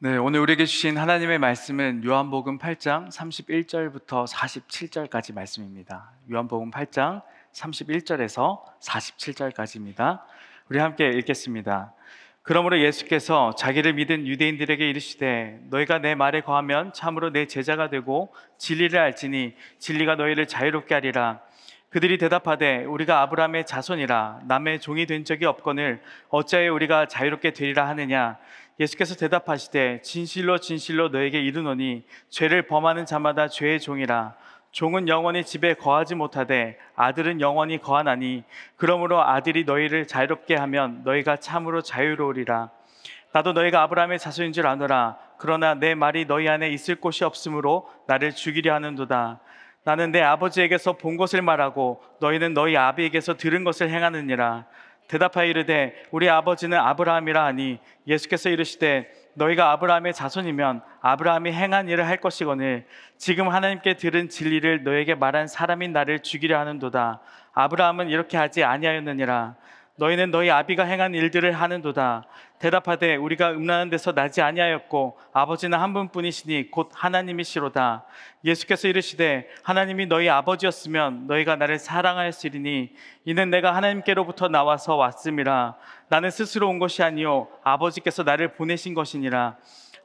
네, 오늘 우리에게 주신 하나님의 말씀은 요한복음 8장 31절부터 47절까지 말씀입니다. 요한복음 8장 31절에서 47절까지입니다. 우리 함께 읽겠습니다. 그러므로 예수께서 자기를 믿은 유대인들에게 이르시되 너희가 내 말에 거하면 참으로 내 제자가 되고 진리를 알지니 진리가 너희를 자유롭게 하리라. 그들이 대답하되 우리가 아브라함의 자손이라 남의 종이 된 적이 없거늘 어찌하여 우리가 자유롭게 되리라 하느냐 예수께서 대답하시되 진실로 진실로 너에게 이르노니 죄를 범하는 자마다 죄의 종이라. 종은 영원히 집에 거하지 못하되 아들은 영원히 거하나니 그러므로 아들이 너희를 자유롭게 하면 너희가 참으로 자유로우리라. 나도 너희가 아브라함의 자손인 줄 아노라. 그러나 내 말이 너희 안에 있을 곳이 없으므로 나를 죽이려 하는도다. 나는 내 아버지에게서 본 것을 말하고 너희는 너희 아비에게서 들은 것을 행하느니라 대답하여 이르되 우리 아버지는 아브라함이라 하니 예수께서 이르시되 너희가 아브라함의 자손이면 아브라함이 행한 일을 할 것이거늘 지금 하나님께 들은 진리를 너에게 말한 사람인 나를 죽이려 하는도다. 아브라함은 이렇게 하지 아니하였느니라 너희는 너희 아비가 행한 일들을 하는도다. 대답하되 우리가 음란한 데서 나지 아니하였고 아버지는 한 분뿐이시니 곧 하나님이시로다. 예수께서 이르시되 하나님이 너희 아버지였으면 너희가 나를 사랑하였으리니 이는 내가 하나님께로부터 나와서 왔음이라. 나는 스스로 온 것이 아니요 아버지께서 나를 보내신 것이니라.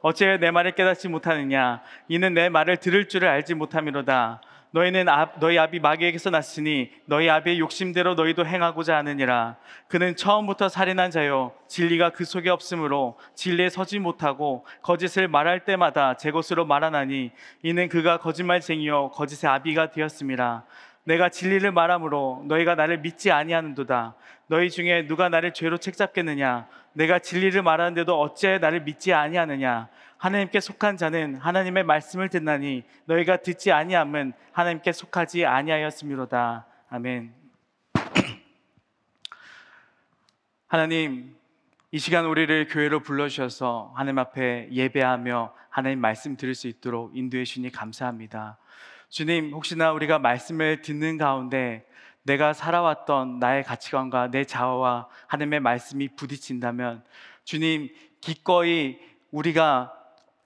어째 내 말을 깨닫지 못하느냐? 이는 내 말을 들을 줄을 알지 못함이로다. 너희는 아, 너희 아비 마귀에게서 났으니 너희 아비의 욕심대로 너희도 행하고자 하느니라. 그는 처음부터 살인한 자요 진리가 그 속에 없으므로 진리에 서지 못하고 거짓을 말할 때마다 제 것으로 말하나니 이는 그가 거짓말쟁이요 거짓의 아비가 되었음이라. 내가 진리를 말함으로 너희가 나를 믿지 아니하는도다. 너희 중에 누가 나를 죄로 책잡겠느냐? 내가 진리를 말하는데도 어찌 나를 믿지 아니하느냐? 하나님께 속한 자는 하나님의 말씀을 듣나니 너희가 듣지 아니함은 하나님께 속하지 아니하였음이로다. 아멘. 하나님, 이 시간 우리를 교회로 불러주셔서 하나님 앞에 예배하며 하나님 말씀 들을 수 있도록 인도해 주니 감사합니다. 주님, 혹시나 우리가 말씀을 듣는 가운데 내가 살아왔던 나의 가치관과 내 자아와 하나님의 말씀이 부딪힌다면 주님, 기꺼이 우리가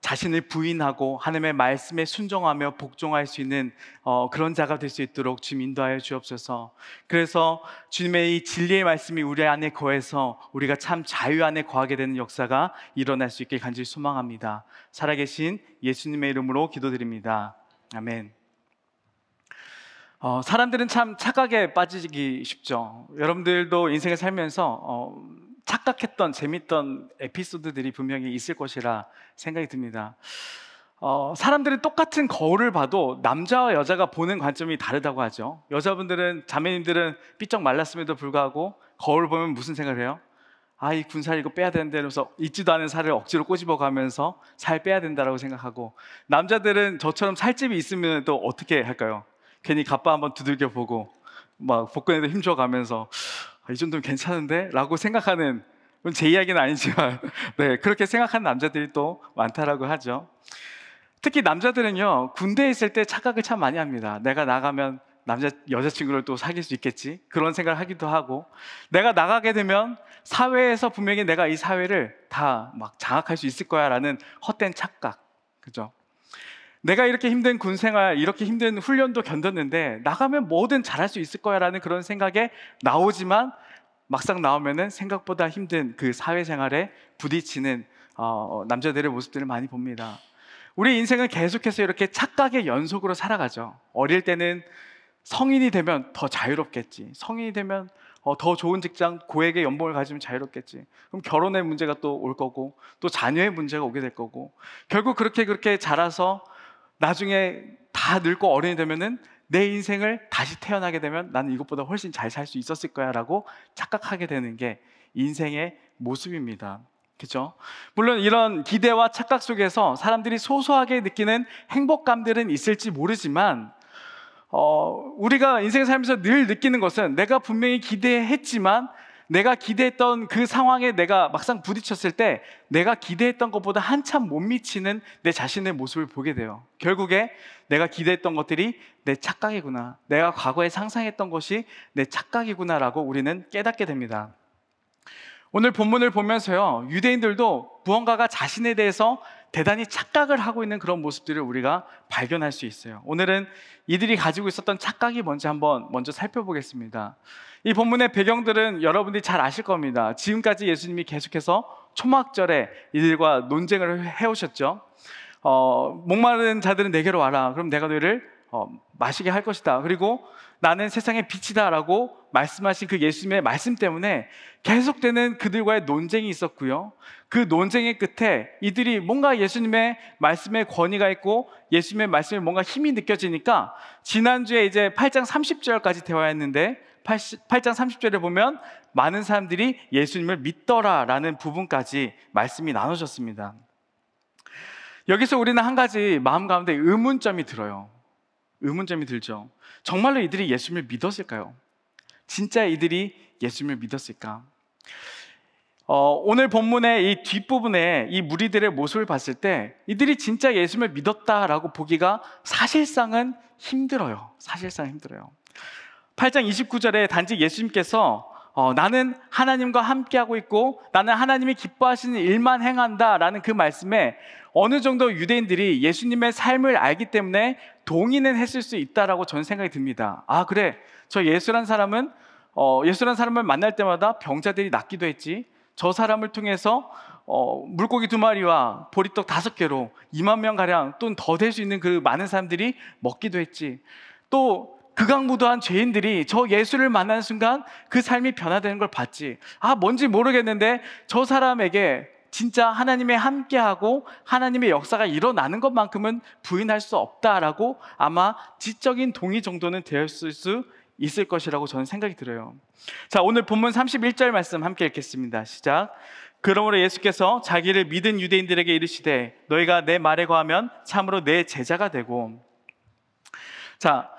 자신을 부인하고 하나님의 말씀에 순종하며 복종할 수 있는 어, 그런 자가 될 수 있도록 주님 인도하여 주옵소서. 그래서 주님의 이 진리의 말씀이 우리 안에 거해서 우리가 참 자유 안에 거하게 되는 역사가 일어날 수 있길 간절히 소망합니다. 살아계신 예수님의 이름으로 기도드립니다. 아멘. 어, 사람들은 참 착각에 빠지기 쉽죠. 여러분들도 인생을 살면서 어, 착각했던 재밌던 에피소드들이 분명히 있을 것이라 생각이 듭니다. 어, 사람들은 똑같은 거울을 봐도 남자와 여자가 보는 관점이 다르다고 하죠. 여자분들은 자매님들은 삐쩍 말랐음에도 불구하고 거울 보면 무슨 생각을 해요? 아, 이 군살 이거 빼야 되는데 이러면서 있지도 않은 살을 억지로 꼬집어 가면서 살 빼야 된다라고 생각하고 남자들은 저처럼 살집이 있으면 또 어떻게 할까요? 괜히 갑바 한번 두들겨 보고 막 복근에도 힘줘 가면서 아, 이 정도면 괜찮은데? 라고 생각하는, 제 이야기는 아니지만, 네, 그렇게 생각하는 남자들이 또 많다라고 하죠. 특히 남자들은요, 군대에 있을 때 착각을 참 많이 합니다. 내가 나가면 남자, 여자친구를 또 사귈 수 있겠지? 그런 생각을 하기도 하고, 내가 나가게 되면 사회에서 분명히 내가 이 사회를 다 막 장악할 수 있을 거야 라는 헛된 착각. 그죠? 내가 이렇게 힘든 군 생활, 이렇게 힘든 훈련도 견뎠는데 나가면 뭐든 잘할 수 있을 거야라는 그런 생각에 나오지만 막상 나오면은 생각보다 힘든 그 사회생활에 부딪히는 어, 남자들의 모습들을 많이 봅니다. 우리 인생은 계속해서 이렇게 착각의 연속으로 살아가죠. 어릴 때는 성인이 되면 더 자유롭겠지. 성인이 되면 어, 더 좋은 직장, 고액의 연봉을 가지면 자유롭겠지. 그럼 결혼의 문제가 또 올 거고, 또 자녀의 문제가 오게 될 거고, 결국 그렇게 그렇게 자라서 나중에 다 늙고 어른이 되면은 내 인생을 다시 태어나게 되면 나는 이것보다 훨씬 잘 살 수 있었을 거야 라고 착각하게 되는 게 인생의 모습입니다. 그죠? 물론 이런 기대와 착각 속에서 사람들이 소소하게 느끼는 행복감들은 있을지 모르지만, 어, 우리가 인생 살면서 늘 느끼는 것은 내가 분명히 기대했지만 내가 기대했던 그 상황에 내가 막상 부딪혔을 때 내가 기대했던 것보다 한참 못 미치는 내 자신의 모습을 보게 돼요. 결국에 내가 기대했던 것들이 내 착각이구나. 내가 과거에 상상했던 것이 내 착각이구나라고 우리는 깨닫게 됩니다. 오늘 본문을 보면서요, 유대인들도 무언가가 자신에 대해서 대단히 착각을 하고 있는 그런 모습들을 우리가 발견할 수 있어요. 오늘은 이들이 가지고 있었던 착각이 뭔지 한번 먼저 살펴보겠습니다. 이 본문의 배경들은 여러분들이 잘 아실 겁니다. 지금까지 예수님이 계속해서 초막절에 이들과 논쟁을 해오셨죠. 어, 목마른 자들은 내게로 와라. 그럼 내가 너희를 어, 마시게 할 것이다. 그리고 나는 세상의 빛이다라고 말씀하신 그 예수님의 말씀 때문에 계속되는 그들과의 논쟁이 있었고요. 그 논쟁의 끝에 이들이 뭔가 예수님의 말씀에 권위가 있고 예수님의 말씀에 뭔가 힘이 느껴지니까 지난주에 이제 8장 30절까지 대화했는데 8장 30절에 보면 많은 사람들이 예수님을 믿더라 라는 부분까지 말씀이 나눠졌습니다. 여기서 우리는 한 가지 마음 가운데 의문점이 들어요. 의문점이 들죠. 정말로 이들이 예수님을 믿었을까요? 진짜 이들이 예수님을 믿었을까? 어, 오늘 본문의 이 뒷부분에 이 무리들의 모습을 봤을 때 이들이 진짜 예수님을 믿었다라고 보기가 사실상은 힘들어요. 사실상 힘들어요. 8장 29절에 단지 예수님께서 어, 나는 하나님과 함께하고 있고 나는 하나님이 기뻐하시는 일만 행한다라는 그 말씀에 어느 정도 유대인들이 예수님의 삶을 알기 때문에 동의는 했을 수 있다라고 저는 생각이 듭니다. 아 그래 저 예수란 사람은 어, 예수란 사람을 만날 때마다 병자들이 낫기도 했지. 저 사람을 통해서 어, 물고기 두 마리와 보리떡 다섯 개로 2만 명 가량 또더될 수 있는 그 많은 사람들이 먹기도 했지. 또 극악무도한 죄인들이 저 예수를 만나는 순간 그 삶이 변화되는 걸 봤지. 아, 뭔지 모르겠는데 저 사람에게 진짜 하나님의 함께하고 하나님의 역사가 일어나는 것만큼은 부인할 수 없다라고 아마 지적인 동의 정도는 되었을 수 있을 것이라고 저는 생각이 들어요. 자, 오늘 본문 31절 말씀 함께 읽겠습니다. 시작. 그러므로 예수께서 자기를 믿은 유대인들에게 이르시되 너희가 내 말에 거하면 참으로 내 제자가 되고 자,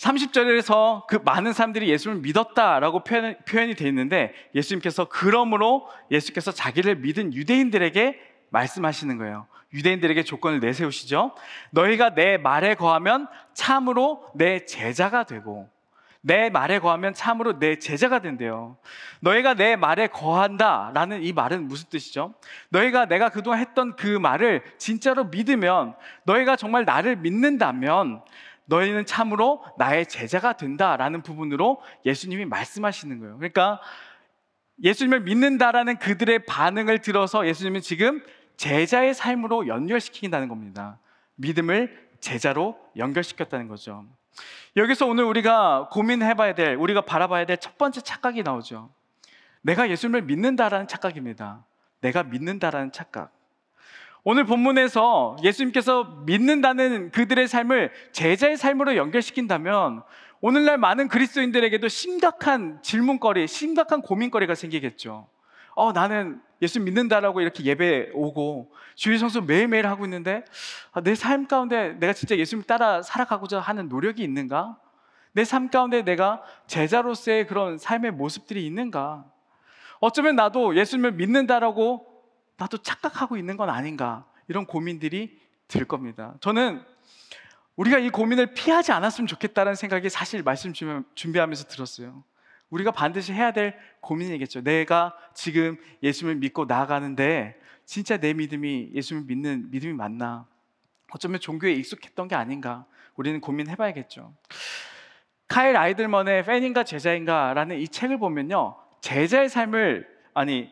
30절에서 그 많은 사람들이 예수를 믿었다라고 표현, 표현이 되어 있는데 예수님께서 그러므로 예수께서 자기를 믿은 유대인들에게 말씀하시는 거예요. 유대인들에게 조건을 내세우시죠. 너희가 내 말에 거하면 참으로 내 제자가 되고 내 말에 거하면 참으로 내 제자가 된대요. 너희가 내 말에 거한다 라는 이 말은 무슨 뜻이죠? 너희가 내가 그동안 했던 그 말을 진짜로 믿으면 너희가 정말 나를 믿는다면 너희는 참으로 나의 제자가 된다라는 부분으로 예수님이 말씀하시는 거예요. 그러니까 예수님을 믿는다라는 그들의 반응을 들어서 예수님은 지금 제자의 삶으로 연결시킨다는 겁니다. 믿음을 제자로 연결시켰다는 거죠. 여기서 오늘 우리가 고민해봐야 될, 우리가 바라봐야 될 첫 번째 착각이 나오죠. 내가 예수님을 믿는다라는 착각입니다. 내가 믿는다라는 착각. 오늘 본문에서 예수님께서 믿는다는 그들의 삶을 제자의 삶으로 연결시킨다면 오늘날 많은 그리스도인들에게도 심각한 질문거리, 심각한 고민거리가 생기겠죠. 어, 나는 예수 믿는다라고 이렇게 예배 오고 주일 성수 매일매일 하고 있는데 아, 내삶 가운데 내가 진짜 예수님 따라 살아가고자 하는 노력이 있는가? 내 삶 가운데 내가 제자로서의 그런 삶의 모습들이 있는가? 어쩌면 나도 예수님을 믿는다라고 나도 착각하고 있는 건 아닌가 이런 고민들이 들 겁니다. 저는 우리가 이 고민을 피하지 않았으면 좋겠다는 생각이 사실 말씀 준비하면서 들었어요. 우리가 반드시 해야 될 고민이겠죠. 내가 지금 예수님을 믿고 나아가는데 진짜 내 믿음이 예수님을 믿는 믿음이 맞나? 어쩌면 종교에 익숙했던 게 아닌가? 우리는 고민해봐야겠죠. 카일 아이들먼의 팬인가 제자인가라는 이 책을 보면요, 제자의 삶을 아니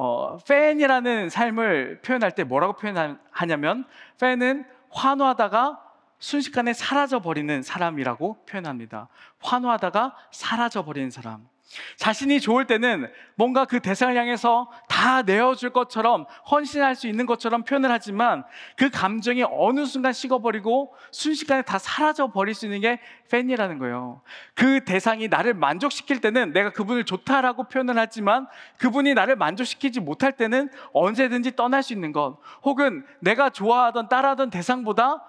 어, 팬이라는 삶을 표현할 때 뭐라고 표현하냐면 팬은 환호하다가 순식간에 사라져 버리는 사람이라고 표현합니다. 환호하다가 사라져 버리는 사람. 자신이 좋을 때는 뭔가 그 대상을 향해서 다 내어줄 것처럼 헌신할 수 있는 것처럼 표현을 하지만 그 감정이 어느 순간 식어버리고 순식간에 다 사라져 버릴 수 있는 게 팬이라는 거예요. 그 대상이 나를 만족시킬 때는 내가 그분을 좋다라고 표현을 하지만 그분이 나를 만족시키지 못할 때는 언제든지 떠날 수 있는 것 혹은 내가 좋아하던 따라하던 대상보다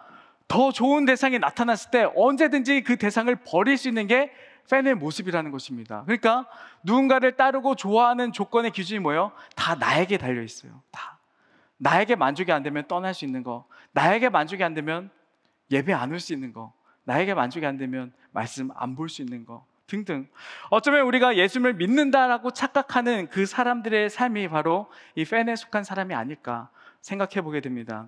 더 좋은 대상이 나타났을 때 언제든지 그 대상을 버릴 수 있는 게 팬의 모습이라는 것입니다. 그러니까 누군가를 따르고 좋아하는 조건의 기준이 뭐예요? 다 나에게 달려 있어요. 다. 나에게 만족이 안 되면 떠날 수 있는 거. 나에게 만족이 안 되면 예배 안 올 수 있는 거. 나에게 만족이 안 되면 말씀 안 볼 수 있는 거. 등등. 어쩌면 우리가 예수님을 믿는다라고 착각하는 그 사람들의 삶이 바로 이 팬에 속한 사람이 아닐까. 생각해 보게 됩니다.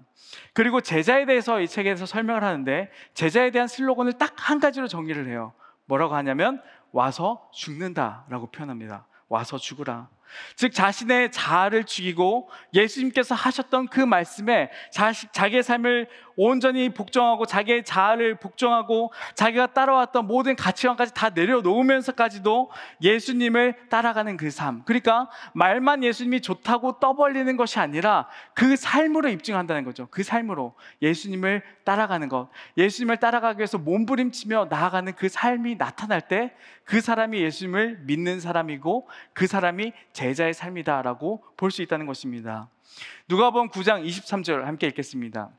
그리고 제자에 대해서 이 책에서 설명을 하는데 제자에 대한 슬로건을 딱 한 가지로 정리를 해요. 뭐라고 하냐면 와서 죽는다라고 표현합니다. 와서 죽으라. 즉 자신의 자아를 죽이고 예수님께서 하셨던 그 말씀에 자식, 자기의 삶을 온전히 복종하고 자기의 자아를 복종하고 자기가 따라왔던 모든 가치관까지 다 내려놓으면서까지도 예수님을 따라가는 그 삶. 그러니까 말만 예수님이 좋다고 떠벌리는 것이 아니라 그 삶으로 입증한다는 거죠. 그 삶으로 예수님을 따라가는 것. 예수님을 따라가기 위해서 몸부림치며 나아가는 그 삶이 나타날 때 그 사람이 예수님을 믿는 사람이고 그 사람이 제자의 삶이다라고 볼 수 있다는 것입니다. 누가복음 9장 23절 함께 읽겠습니다.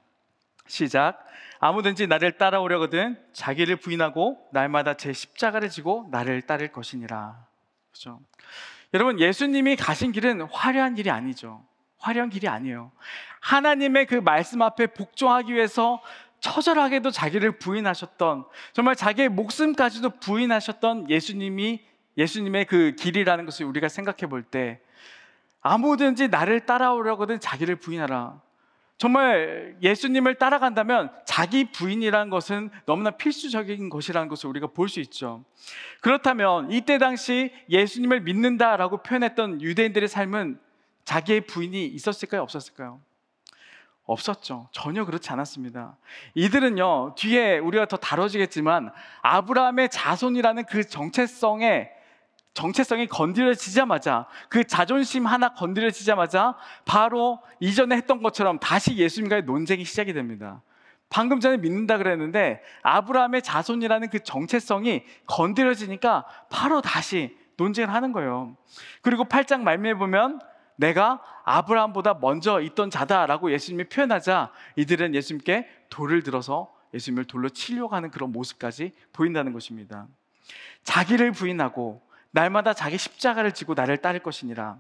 시작. 아무든지 나를 따라오려거든 자기를 부인하고 날마다 제 십자가를 지고 나를 따를 것이니라. 그렇죠? 여러분 예수님이 가신 길은 화려한 길이 아니죠. 화려한 길이 아니에요. 하나님의 그 말씀 앞에 복종하기 위해서 처절하게도 자기를 부인하셨던 정말 자기의 목숨까지도 부인하셨던 예수님이 예수님의 그 길이라는 것을 우리가 생각해 볼 때 아무든지 나를 따라오려거든 자기를 부인하라. 정말 예수님을 따라간다면 자기 부인이라는 것은 너무나 필수적인 것이라는 것을 우리가 볼 수 있죠. 그렇다면 이때 당시 예수님을 믿는다라고 표현했던 유대인들의 삶은 자기의 부인이 있었을까요? 없었을까요? 없었죠. 전혀 그렇지 않았습니다. 이들은요, 뒤에 우리가 더 다뤄지겠지만, 아브라함의 자손이라는 그 정체성에 정체성이 건드려지자마자 그 자존심 하나 건드려지자마자 바로 이전에 했던 것처럼 다시 예수님과의 논쟁이 시작이 됩니다. 방금 전에 믿는다 그랬는데 아브라함의 자손이라는 그 정체성이 건드려지니까 바로 다시 논쟁을 하는 거예요. 그리고 8장 말미에 보면 내가 아브라함보다 먼저 있던 자다라고 예수님이 표현하자 이들은 예수님께 돌을 들어서 예수님을 돌로 치려고 하는 그런 모습까지 보인다는 것입니다. 자기를 부인하고 날마다 자기 십자가를 지고 나를 따를 것이니라.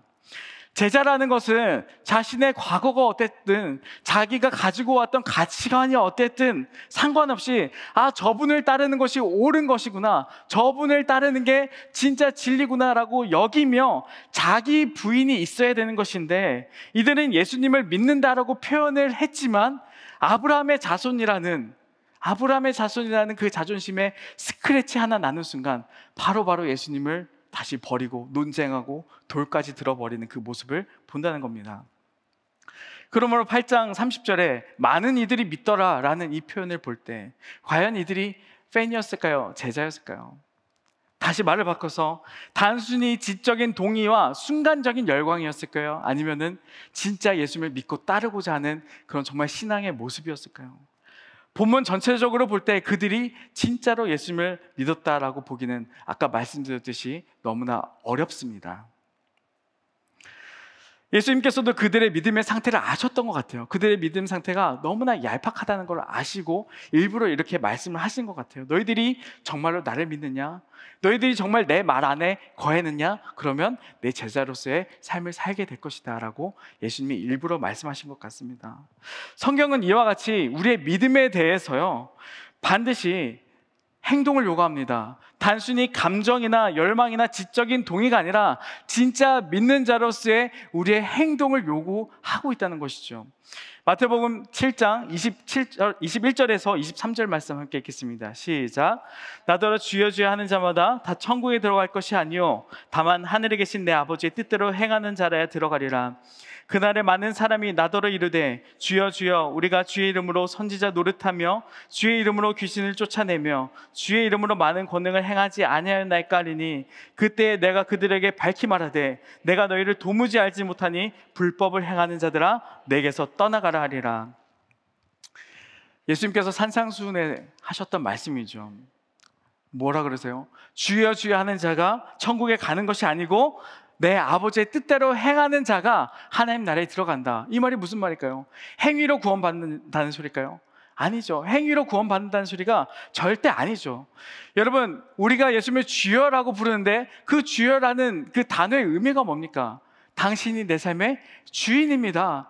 제자라는 것은 자신의 과거가 어땠든 자기가 가지고 왔던 가치관이 어땠든 상관없이 아 저분을 따르는 것이 옳은 것이구나 저분을 따르는 게 진짜 진리구나라고 여기며 자기 부인이 있어야 되는 것인데 이들은 예수님을 믿는다라고 표현을 했지만 아브라함의 자손이라는 아브라함의 자손이라는 그 자존심에 스크래치 하나 나는 순간 바로바로 바로 예수님을 다시 버리고 논쟁하고 돌까지 들어버리는 그 모습을 본다는 겁니다. 그러므로 8장 30절에 많은 이들이 믿더라 라는 이 표현을 볼 때 과연 이들이 팬이었을까요? 제자였을까요? 다시 말을 바꿔서 단순히 지적인 동의와 순간적인 열광이었을까요? 아니면은 진짜 예수님을 믿고 따르고자 하는 그런 정말 신앙의 모습이었을까요? 본문 전체적으로 볼 때 그들이 진짜로 예수님을 믿었다라고 보기는 아까 말씀드렸듯이 너무나 어렵습니다. 예수님께서도 그들의 믿음의 상태를 아셨던 것 같아요. 그들의 믿음 상태가 너무나 얄팍하다는 걸 아시고 일부러 이렇게 말씀을 하신 것 같아요. 너희들이 정말로 나를 믿느냐? 너희들이 정말 내 말 안에 거해느냐? 그러면 내 제자로서의 삶을 살게 될 것이다. 라고 예수님이 일부러 말씀하신 것 같습니다. 성경은 이와 같이 우리의 믿음에 대해서요, 반드시 행동을 요구합니다. 단순히 감정이나 열망이나 지적인 동의가 아니라 진짜 믿는 자로서의 우리의 행동을 요구하고 있다는 것이죠. 마태복음 7장 27절, 21절에서 23절 말씀 함께 읽겠습니다. 시작. 나더러 주여 주여 하는 자마다 다 천국에 들어갈 것이 아니요 다만 하늘에 계신 내 아버지의 뜻대로 행하는 자라야 들어가리라. 그날에 많은 사람이 나더러 이르되 주여 주여 우리가 주의 이름으로 선지자 노릇하며 주의 이름으로 귀신을 쫓아내며 주의 이름으로 많은 권능을 행하지 아니하였나이까 하리니 그때 내가 그들에게 밝히 말하되 내가 너희를 도무지 알지 못하니 불법을 행하는 자들아 내게서 떠나가라 하리라 예수님께서 산상수훈에 하셨던 말씀이죠 뭐라 그러세요? 주여 주여 하는 자가 천국에 가는 것이 아니고 내 아버지의 뜻대로 행하는 자가 하나님 나라에 들어간다. 이 말이 무슨 말일까요? 행위로 구원받는다는 소리일까요? 아니죠. 행위로 구원받는다는 소리가 절대 아니죠. 여러분, 우리가 예수님을 주여라고 부르는데 그 주여라는 그 단어의 의미가 뭡니까? 당신이 내 삶의 주인입니다.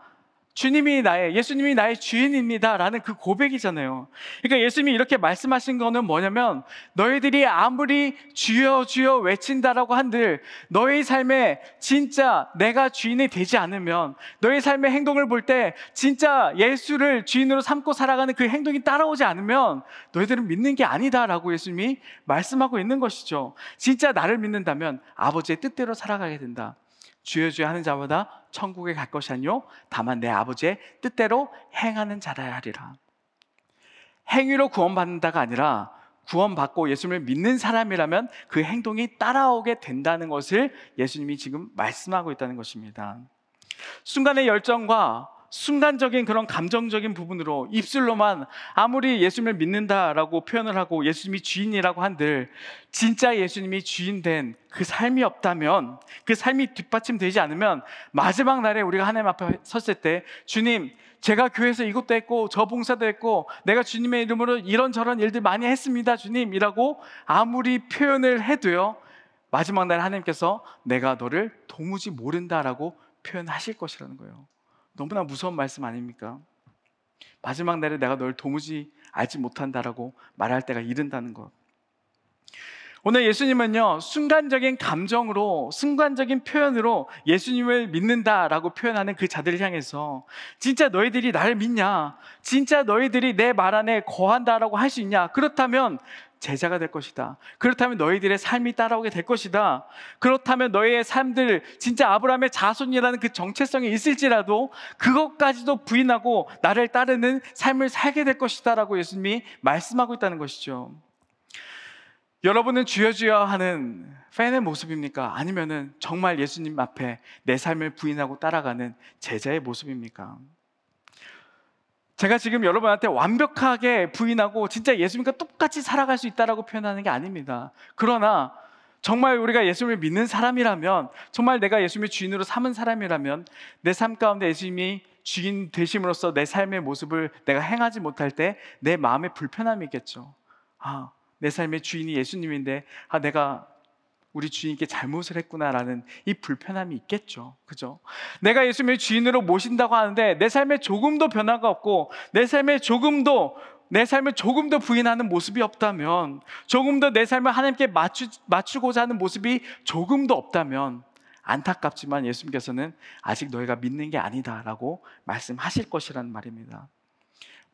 주님이 나의, 예수님이 나의 주인입니다. 라는 그 고백이잖아요. 그러니까 예수님이 이렇게 말씀하신 거는 뭐냐면, 너희들이 아무리 주여, 주여 외친다라고 한들, 너희 삶에 진짜 내가 주인이 되지 않으면, 너희 삶의 행동을 볼 때, 진짜 예수를 주인으로 삼고 살아가는 그 행동이 따라오지 않으면, 너희들은 믿는 게 아니다라고 예수님이 말씀하고 있는 것이죠. 진짜 나를 믿는다면, 아버지의 뜻대로 살아가게 된다. 주여 주여 하는 자마다 천국에 갈 것이 아니요 다만 내 아버지의 뜻대로 행하는 자라야 하리라. 행위로 구원받는다가 아니라 구원받고 예수님을 믿는 사람이라면 그 행동이 따라오게 된다는 것을 예수님이 지금 말씀하고 있다는 것입니다. 순간의 열정과 순간적인 그런 감정적인 부분으로 입술로만 아무리 예수님을 믿는다라고 표현을 하고 예수님이 주인이라고 한들 진짜 예수님이 주인 된 그 삶이 없다면 그 삶이 뒷받침되지 않으면 마지막 날에 우리가 하나님 앞에 섰을 때 주님 제가 교회에서 이것도 했고 저 봉사도 했고 내가 주님의 이름으로 이런저런 일들 많이 했습니다 주님이라고 아무리 표현을 해도요 마지막 날에 하나님께서 내가 너를 도무지 모른다라고 표현하실 것이라는 거예요. 너무나 무서운 말씀 아닙니까? 마지막 날에 내가 널 도무지 알지 못한다라고 말할 때가 이른다는 것. 오늘 예수님은요, 순간적인 감정으로, 순간적인 표현으로 예수님을 믿는다라고 표현하는 그 자들을 향해서 진짜 너희들이 나를 믿냐? 진짜 너희들이 내 말 안에 거한다라고 할 수 있냐? 그렇다면 제자가 될 것이다. 그렇다면 너희들의 삶이 따라오게 될 것이다. 그렇다면 너희의 삶들 진짜 아브라함의 자손이라는 그 정체성이 있을지라도 그것까지도 부인하고 나를 따르는 삶을 살게 될 것이다라고 예수님이 말씀하고 있다는 것이죠. 여러분은 주여 주여 하는 팬의 모습입니까? 아니면은 정말 예수님 앞에 내 삶을 부인하고 따라가는 제자의 모습입니까? 제가 지금 여러분한테 완벽하게 부인하고 진짜 예수님과 똑같이 살아갈 수 있다라고 표현하는 게 아닙니다. 그러나 정말 우리가 예수님을 믿는 사람이라면, 정말 내가 예수님의 주인으로 삼은 사람이라면, 내 삶 가운데 예수님이 주인 되심으로써 내 삶의 모습을 내가 행하지 못할 때 내 마음에 불편함이 있겠죠. 아, 내 삶의 주인이 예수님인데, 아, 내가 우리 주인께 잘못을 했구나라는 이 불편함이 있겠죠. 그죠? 내가 예수님의 주인으로 모신다고 하는데 내 삶에 조금도 변화가 없고 내 삶에 조금도 내 삶을 조금도 부인하는 모습이 없다면 조금도 내 삶을 하나님께 맞추, 맞추고자 하는 모습이 조금도 없다면 안타깝지만 예수님께서는 아직 너희가 믿는 게 아니다라고 말씀하실 것이라는 말입니다.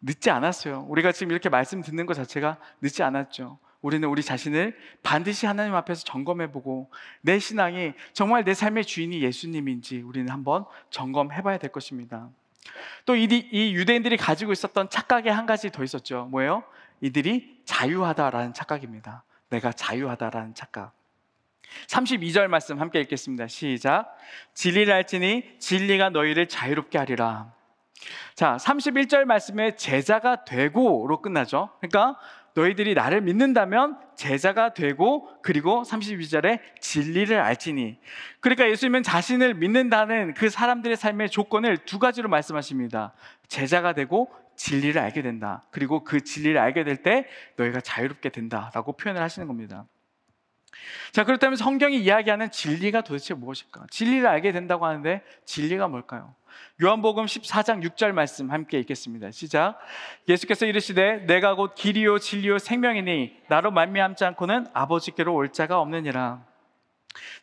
늦지 않았어요. 우리가 지금 이렇게 말씀 듣는 것 자체가 늦지 않았죠. 우리는 우리 자신을 반드시 하나님 앞에서 점검해 보고 내 신앙이 정말 내 삶의 주인이 예수님인지 우리는 한번 점검해 봐야 될 것입니다. 또이 유대인들이 가지고 있었던 착각이 한 가지 더 있었죠. 뭐예요? 이들이 자유하다라는 착각입니다. 내가 자유하다라는 착각. 32절 말씀 함께 읽겠습니다. 시작. 진리를 알지니 진리가 너희를 자유롭게 하리라. 자, 31절 말씀에 제자가 되고로 끝나죠. 그러니까 너희들이 나를 믿는다면 제자가 되고 그리고 32절에 진리를 알지니 그러니까 예수님은 자신을 믿는다는 그 사람들의 삶의 조건을 두 가지로 말씀하십니다. 제자가 되고 진리를 알게 된다. 그리고 그 진리를 알게 될 때 너희가 자유롭게 된다라고 표현을 하시는 겁니다. 자, 그렇다면 성경이 이야기하는 진리가 도대체 무엇일까? 진리를 알게 된다고 하는데 진리가 뭘까요? 요한복음 14장 6절 말씀 함께 읽겠습니다. 시작. 예수께서 이르시되 내가 곧 길이요 진리요 생명이니 나로 말미암지 않고는 아버지께로 올 자가 없느니라.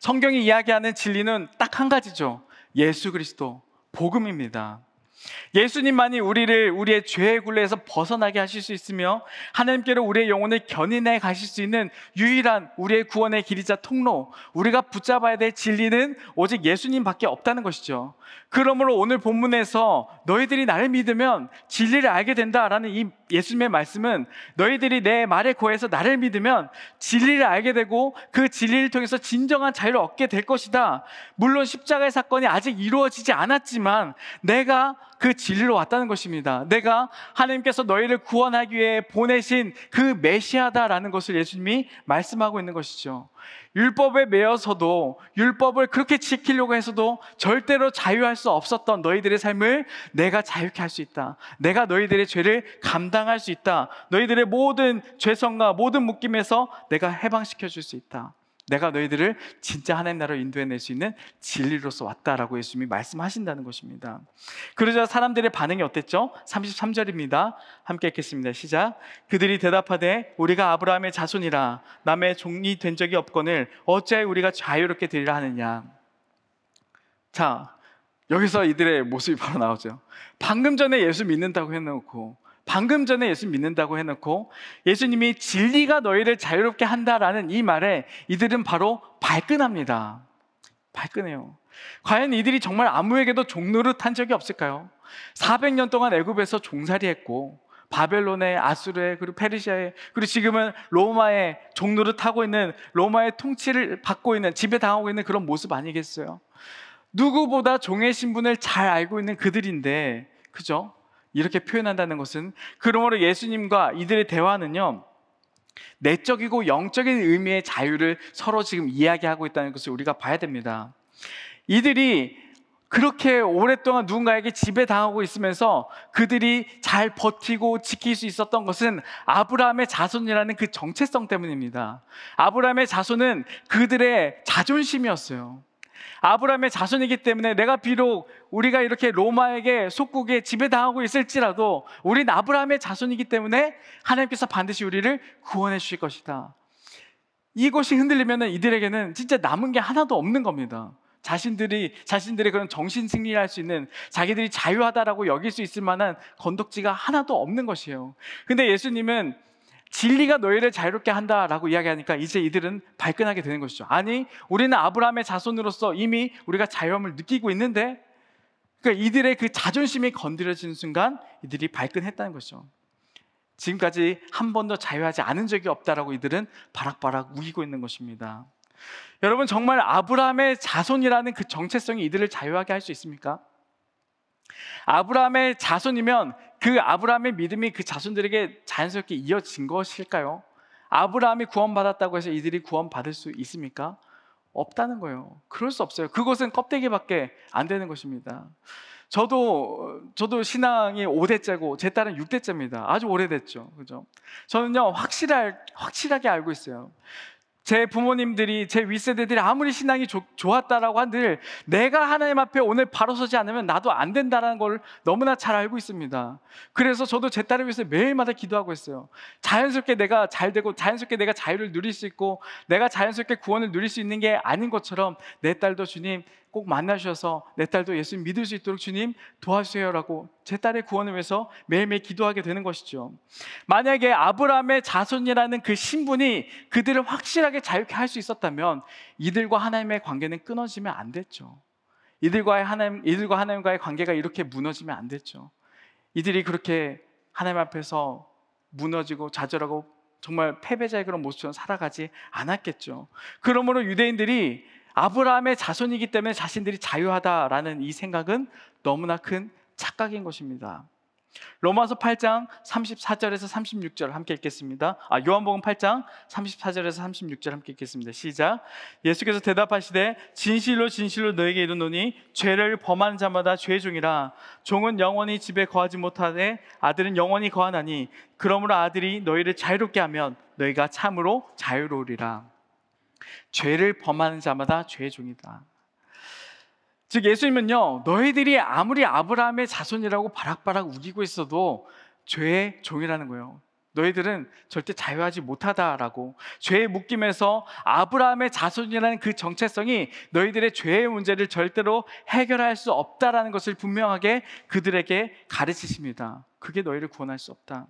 성경이 이야기하는 진리는 딱 한 가지죠. 예수 그리스도 복음입니다. 예수님만이 우리를 우리의 죄의 굴레에서 벗어나게 하실 수 있으며 하나님께로 우리의 영혼을 견인해 가실 수 있는 유일한 우리의 구원의 길이자 통로, 우리가 붙잡아야 될 진리는 오직 예수님밖에 없다는 것이죠. 그러므로 오늘 본문에서 너희들이 나를 믿으면 진리를 알게 된다라는 이 예수님의 말씀은 너희들이 내 말에 고해서 나를 믿으면 진리를 알게 되고 그 진리를 통해서 진정한 자유를 얻게 될 것이다. 물론 십자가의 사건이 아직 이루어지지 않았지만 내가 그 진리로 왔다는 것입니다. 내가 하나님께서 너희를 구원하기 위해 보내신 그 메시아다라는 것을 예수님이 말씀하고 있는 것이죠. 율법에 매여서도 율법을 그렇게 지키려고 해서도 절대로 자유할 수 없었던 너희들의 삶을 내가 자유케 할 수 있다. 내가 너희들의 죄를 감당할 수 있다. 너희들의 모든 죄성과 모든 묶임에서 내가 해방시켜 줄 수 있다. 내가 너희들을 진짜 하나님 나라로 인도해낼 수 있는 진리로서 왔다라고 예수님이 말씀하신다는 것입니다. 그러자 사람들의 반응이 어땠죠? 33절입니다. 함께 읽겠습니다. 시작. 그들이 대답하되 우리가 아브라함의 자손이라 남의 종이 된 적이 없거늘 어찌하여 우리가 자유롭게 되리라 하느냐. 자, 여기서 이들의 모습이 바로 나오죠. 방금 전에 예수 믿는다고 해놓고 방금 전에 예수 믿는다고 해놓고 예수님이 진리가 너희를 자유롭게 한다라는 이 말에 이들은 바로 발끈합니다. 발끈해요. 과연 이들이 정말 아무에게도 종노릇 한 적이 없을까요? 400년 동안 애굽에서 종살이했고 바벨론에 아수르에 그리고 페르시아에 그리고 지금은 로마의 종노릇 하고 있는 로마의 통치를 받고 있는 지배 당하고 있는 그런 모습 아니겠어요? 누구보다 종의 신분을 잘 알고 있는 그들인데 그죠? 이렇게 표현한다는 것은 그러므로 예수님과 이들의 대화는요. 내적이고 영적인 의미의 자유를 서로 지금 이야기하고 있다는 것을 우리가 봐야 됩니다. 이들이 그렇게 오랫동안 누군가에게 지배당하고 있으면서 그들이 잘 버티고 지킬 수 있었던 것은 아브라함의 자손이라는 그 정체성 때문입니다. 아브라함의 자손은 그들의 자존심이었어요. 아브라함의 자손이기 때문에 내가 비록 우리가 이렇게 로마에게 속국에 지배당하고 있을지라도 우린 아브라함의 자손이기 때문에 하나님께서 반드시 우리를 구원해 주실 것이다. 이것이 흔들리면 이들에게는 진짜 남은 게 하나도 없는 겁니다. 자신들이 자신들의 그런 정신 승리할 수 있는 자기들이 자유하다라고 여길 수 있을 만한 건덕지가 하나도 없는 것이에요. 근데 예수님은 진리가 너희를 자유롭게 한다라고 이야기하니까 이제 이들은 발끈하게 되는 것이죠. 아니, 우리는 아브라함의 자손으로서 이미 우리가 자유함을 느끼고 있는데, 그러니까 이들의 그 자존심이 건드려지는 순간 이들이 발끈했다는 것이죠. 지금까지 한 번도 자유하지 않은 적이 없다라고 이들은 바락바락 우기고 있는 것입니다. 여러분 정말 아브라함의 자손이라는 그 정체성이 이들을 자유하게 할 수 있습니까? 아브라함의 자손이면 그 아브라함의 믿음이 그 자손들에게 자연스럽게 이어진 것일까요? 아브라함이 구원받았다고 해서 이들이 구원받을 수 있습니까? 없다는 거예요. 그럴 수 없어요. 그것은 껍데기밖에 안 되는 것입니다. 저도 저도 신앙이 5대째고 제 딸은 6대째입니다. 아주 오래됐죠. 그죠? 저는요, 확실할 확실하게 알고 있어요. 제 부모님들이 제 윗세대들이 아무리 신앙이 조, 좋았다라고 한들 내가 하나님 앞에 오늘 바로 서지 않으면 나도 안 된다라는 걸 너무나 잘 알고 있습니다. 그래서 저도 제 딸을 위해서 매일마다 기도하고 있어요. 자연스럽게 내가 잘 되고 자연스럽게 내가 자유를 누릴 수 있고 내가 자연스럽게 구원을 누릴 수 있는 게 아닌 것처럼 내 딸도 주님 꼭 만나셔서 내 딸도 예수님 믿을 수 있도록 주님 도와주세요라고 제 딸의 구원을 위해서 매일매일 기도하게 되는 것이죠. 만약에 아브라함의 자손이라는 그 신분이 그들을 확실하게 자유케 할 수 있었다면 이들과 하나님의 관계는 끊어지면 안 됐죠. 이들과의 하나님 이들과 하나님과의 관계가 이렇게 무너지면 안 됐죠. 이들이 그렇게 하나님 앞에서 무너지고 좌절하고 정말 패배자의 그런 모습처럼 살아가지 않았겠죠. 그러므로 유대인들이 아브라함의 자손이기 때문에 자신들이 자유하다라는 이 생각은 너무나 큰 착각인 것입니다. 로마서 8장 34절에서 36절 함께 읽겠습니다. 아, 요한복음 8장 34절에서 36절 함께 읽겠습니다. 시작. 예수께서 대답하시되 진실로 진실로 너에게 이르노니 죄를 범하는 자마다 죄의 종이라 종은 영원히 집에 거하지 못하되 아들은 영원히 거하나니 그러므로 아들이 너희를 자유롭게 하면 너희가 참으로 자유로우리라. 죄를 범하는 자마다 죄의 종이다. 즉 예수님은요 너희들이 아무리 아브라함의 자손이라고 바락바락 우기고 있어도 죄의 종이라는 거예요. 너희들은 절대 자유하지 못하다라고 죄의 묶임에서 아브라함의 자손이라는 그 정체성이 너희들의 죄의 문제를 절대로 해결할 수 없다라는 것을 분명하게 그들에게 가르치십니다. 그게 너희를 구원할 수 없다.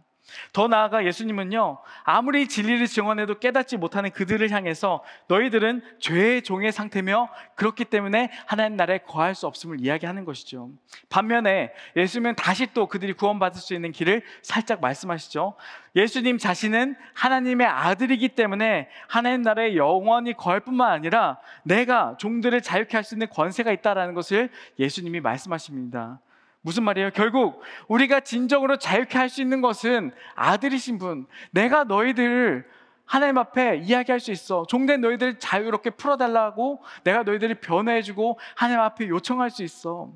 더 나아가 예수님은요, 아무리 진리를 증언해도 깨닫지 못하는 그들을 향해서 너희들은 죄의 종의 상태며 그렇기 때문에 하나님 나라에 거할 수 없음을 이야기하는 것이죠. 반면에 예수님은 다시 또 그들이 구원받을 수 있는 길을 살짝 말씀하시죠. 예수님 자신은 하나님의 아들이기 때문에 하나님 나라에 영원히 거할 뿐만 아니라 내가 종들을 자유케 할 수 있는 권세가 있다라는 것을 예수님이 말씀하십니다. 무슨 말이에요? 결국 우리가 진정으로 자유케 할 수 있는 것은 아들이신 분, 내가 너희들을 하나님 앞에 이야기할 수 있어. 종된 너희들 자유롭게 풀어달라고 내가 너희들을 변호해주고 하나님 앞에 요청할 수 있어.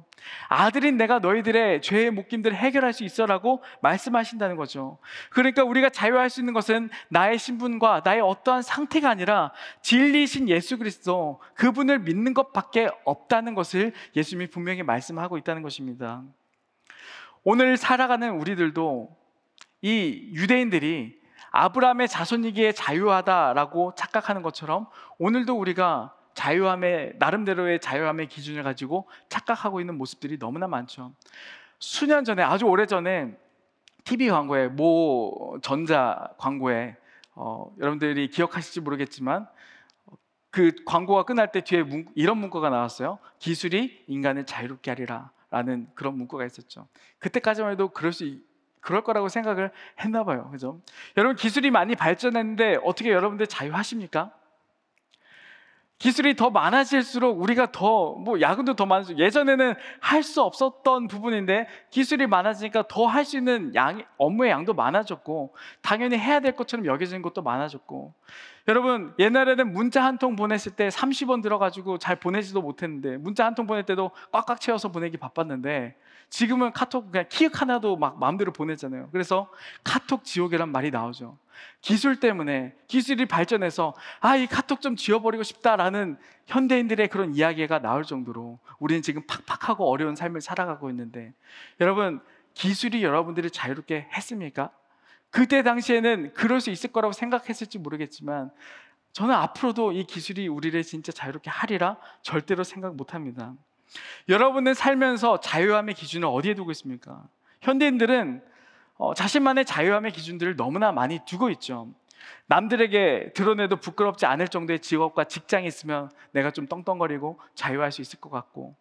아들인 내가 너희들의 죄의 묶임들을 해결할 수 있어라고 말씀하신다는 거죠. 그러니까 우리가 자유할 수 있는 것은 나의 신분과 나의 어떠한 상태가 아니라 진리이신 예수 그리스도 그분을 믿는 것밖에 없다는 것을 예수님이 분명히 말씀하고 있다는 것입니다. 오늘 살아가는 우리들도 이 유대인들이 아브라함의 자손이기에 자유하다라고 착각하는 것처럼 오늘도 우리가 자유함의 나름대로의 자유함의 기준을 가지고 착각하고 있는 모습들이 너무나 많죠. 수년 전에 아주 오래 전에 TV 광고에 모 전자 광고에 어, 여러분들이 기억하실지 모르겠지만 그 광고가 끝날 때 뒤에 문, 이런 문구가 나왔어요. 기술이 인간을 자유롭게 하리라. 라는 그런 문구가 있었죠. 그때까지만 해도 그럴 수 그럴 거라고 생각을 했나 봐요. 그죠? 여러분 기술이 많이 발전했는데 어떻게 여러분들 자유하십니까? 기술이 더 많아질수록 우리가 더 뭐 야근도 더 많아지고 예전에는 할 수 없었던 부분인데 기술이 많아지니까 더 할 수 있는 양 업무의 양도 많아졌고 당연히 해야 될 것처럼 여겨지는 것도 많아졌고. 여러분 옛날에는 문자 한 통 보냈을 때 30원 들어가지고 잘 보내지도 못했는데 문자 한 통 보낼 때도 꽉꽉 채워서 보내기 바빴는데 지금은 카톡 그냥 키읔 하나도 막 마음대로 보내잖아요. 그래서 카톡 지옥이란 말이 나오죠. 기술 때문에 기술이 발전해서 아 이 카톡 좀 지워버리고 싶다라는 현대인들의 그런 이야기가 나올 정도로 우리는 지금 팍팍하고 어려운 삶을 살아가고 있는데 여러분 기술이 여러분들을 자유롭게 했습니까? 그때 당시에는 그럴 수 있을 거라고 생각했을지 모르겠지만 저는 앞으로도 이 기술이 우리를 진짜 자유롭게 하리라 절대로 생각 못 합니다. 여러분은 살면서 자유함의 기준을 어디에 두고 있습니까? 현대인들은 어, 자신만의 자유함의 기준들을 너무나 많이 두고 있죠. 남들에게 드러내도 부끄럽지 않을 정도의 직업과 직장이 있으면 내가 좀 떵떵거리고 자유할 수 있을 것 같고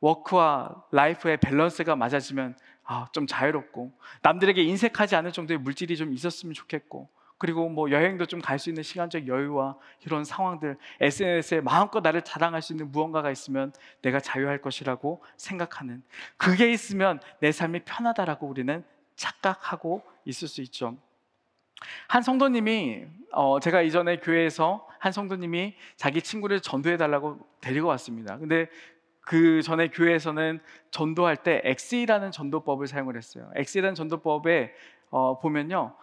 work와 life의 밸런스가 맞아지면 아, 좀 자유롭고 남들에게 인색하지 않을 정도의 물질이 좀 있었으면 좋겠고 그리고 뭐 여행도 좀 갈 수 있는 시간적 여유와 이런 상황들 SNS에 마음껏 나를 자랑할 수 있는 무언가가 있으면 내가 자유할 것이라고 생각하는 그게 있으면 내 삶이 편하다라고 우리는 착각하고 있을 수 있죠. 한 성도님이 어, 제가 이전에 교회에서 한 성도님이 자기 친구를 전도해 달라고 데리고 왔습니다. 근데 그 전에 교회에서는 전도할 때 X이라는 전도법을 사용을 했어요. X이라는 전도법에 어, 보면요.